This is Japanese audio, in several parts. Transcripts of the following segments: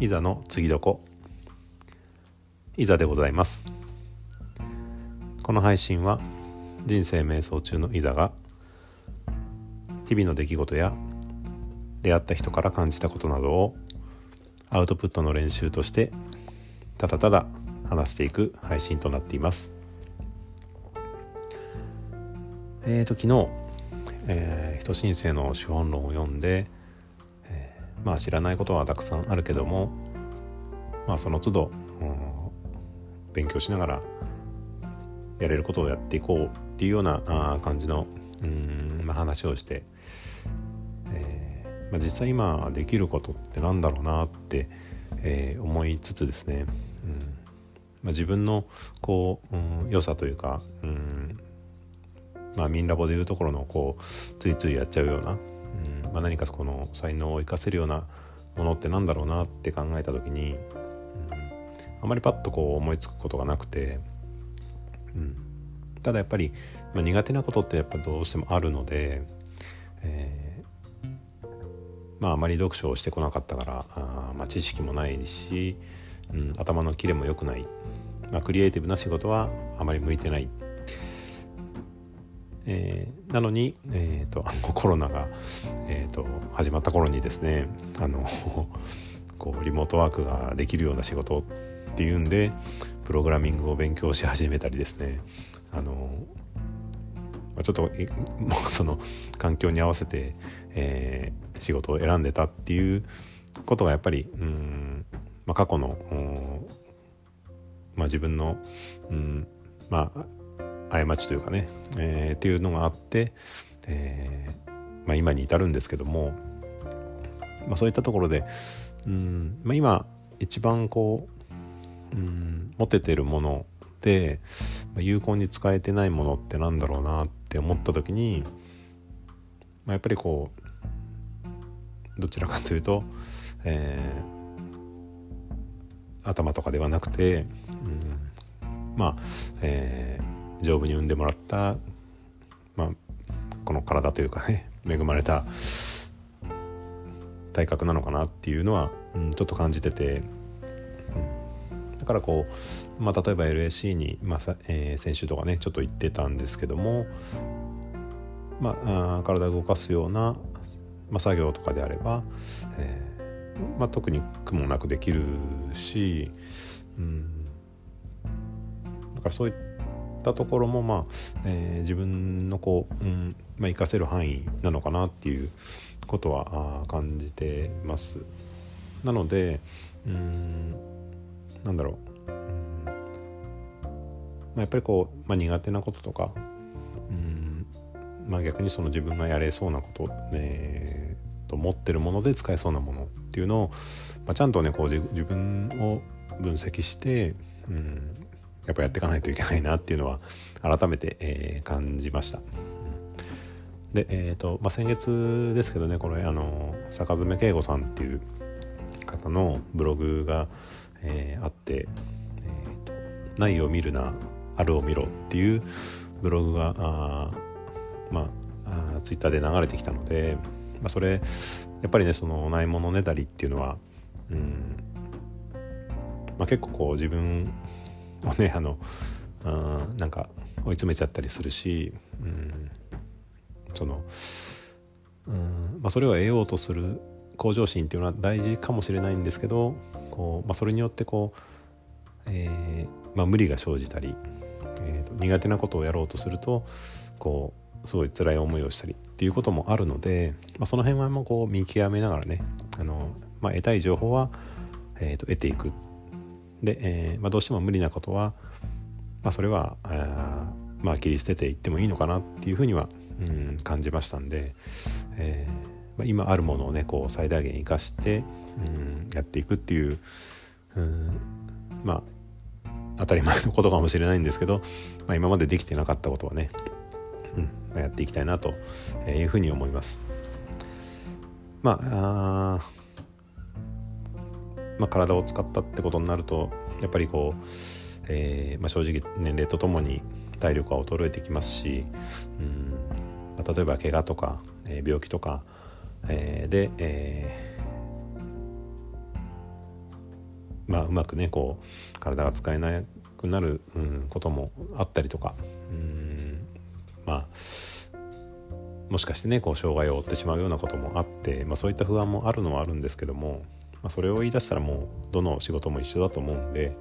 いざの次どこ。いざでございます。この配信は人生瞑想中のいざが日々の出来事や出会った人から感じたことなどをアウトプットの練習としてただただ話していく配信となっています。えーと昨日、えー、人申請の資本論を読んで、まあ知らないことはたくさんあるけどもまあその都度、うん、勉強しながらやれることをやっていこうっていうようなあ感じのうん、まあ、話をして、えーまあ、実際今できることってなんだろうなって、えー、思いつつですね、うんまあ、自分のこう、うん、良さというか、うんまあ、ミンラボでいうところのこうついついやっちゃうような、まあ、何かこの才能を生かせるようなものってなんだろうなって考えた時に、うん、あまりパッとこう思いつくことがなくて、うん、ただやっぱり、まあ、苦手なことってやっぱどうしてもあるので、えー、まああまり読書をしてこなかったからあ、まあ、知識もないし、うん、頭のキレも良くない、まあ、クリエイティブな仕事はあまり向いてない。えー、なのに、えーと、コロナが、えーと、始まった頃にですねあの こうリモートワークができるような仕事っていうんでプログラミングを勉強し始めたりですね。あのちょっと その環境に合わせて、えー、仕事を選んでたっていうことがやっぱりうん、まあ、過去の、まあ、自分の、うんまあ、過ちというかね、えー、っていうのがあって、えーまあ、今に至るんですけども、まあ、そういったところでうん、まあ、今一番こううん持ててるもので、まあ、有効に使えてないものってなんだろうなって思った時に、まあ、やっぱりこうどちらかというと、えー、頭とかではなくて、うん、まあ、えー丈夫に産んでもらった、まあ、この体というかね恵まれた体格なのかなっていうのは、うん、ちょっと感じてて、うん、だからこう、まあ、例えば LAC に、まあえー、先週とかねちょっと行ってたんですけども、まあ、あ体を動かすような、まあ、作業とかであれば、えーまあ、特に苦もなくできるし、うん、だからそういったったところも、まあえー、自分のこう、うんまあ、活かせる範囲なのかなっていうことは感じてます。なのでうんなんだろう、うんまあ、やっぱりこう、まあ、苦手なこととかうんまあ、逆にその自分がやれそうなこと、えー、と思ってるもので使えそうなものっていうのを、まあ、ちゃんとねこう自分を分析して、うん、やっぱやっていかないといけないなっていうのは改めて、えー、感じました。で、えーとまあ、先月ですけどねこれあの坂爪慶吾さんっていう方のブログが、えー、あって「えーと、ないを見るなあるを見ろ」っていうブログがあまああツイッターで流れてきたので、まあ、それやっぱりねそのないものねだりっていうのは、うんまあ、結構こう自分をねあのうんなんか追い詰めちゃったりするし、うん、そのうん、まあ、それを得ようとする向上心っていうのは大事かもしれないんですけどこう、まあ、それによってこう、えーまあ、無理が生じたり、えーと、苦手なことをやろうとするとこうすごい辛い思いをしたりっていうこともあるので、まあ、その辺はもうこう見極めながらねあの、まあ、得たい情報は、えーと得ていくで、えーまあ、どうしても無理なことは、まあ、それはあまあ切り捨てていってもいいのかなっていうふうには、うん、感じましたんで、えーまあ、今あるものをねこう最大限生かして、うん、やっていくっていう、うん、まあ当たり前のことかもしれないんですけど、まあ、今までできてなかったことはね、うんまあ、やっていきたいなというふうに思います。まああまあ、体を使ったってことになるとやっぱりこう、えーまあ、正直年齢とともに体力は衰えてきますし、うんまあ、例えば怪我とか、えー、病気とか、えー、で、えーまあ、うまくねこう体が使えなくなる、うん、こともあったりとかうんまあもしかしてねこう障害を負ってしまうようなこともあって、まあ、そういった不安もあるのはあるんですけども、まあ、それを言い出したらもうどの仕事も一緒だと思うんで、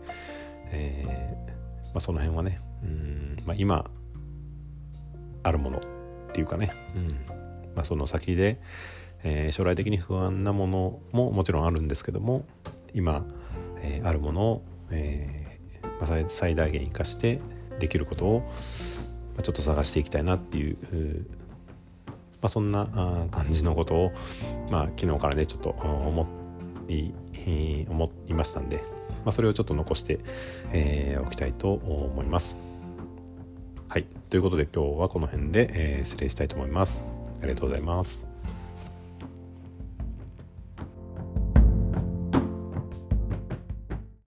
えーまあ、その辺はねうん、まあ、今あるものっていうかね、うんま、その先で、えー、将来的に不安なものももちろんあるんですけども今、えー、あるものを、えま、最大限生かしてできることを、ま、ちょっと探していきたいなっていうまあ、そんな感じのことを、まあ、昨日からねちょっと思っい思いましたんで、まあ、それをちょっと残して、えー、おきたいと思います。はいということで今日はこの辺で、えー、失礼したいと思います。ありがとうございます。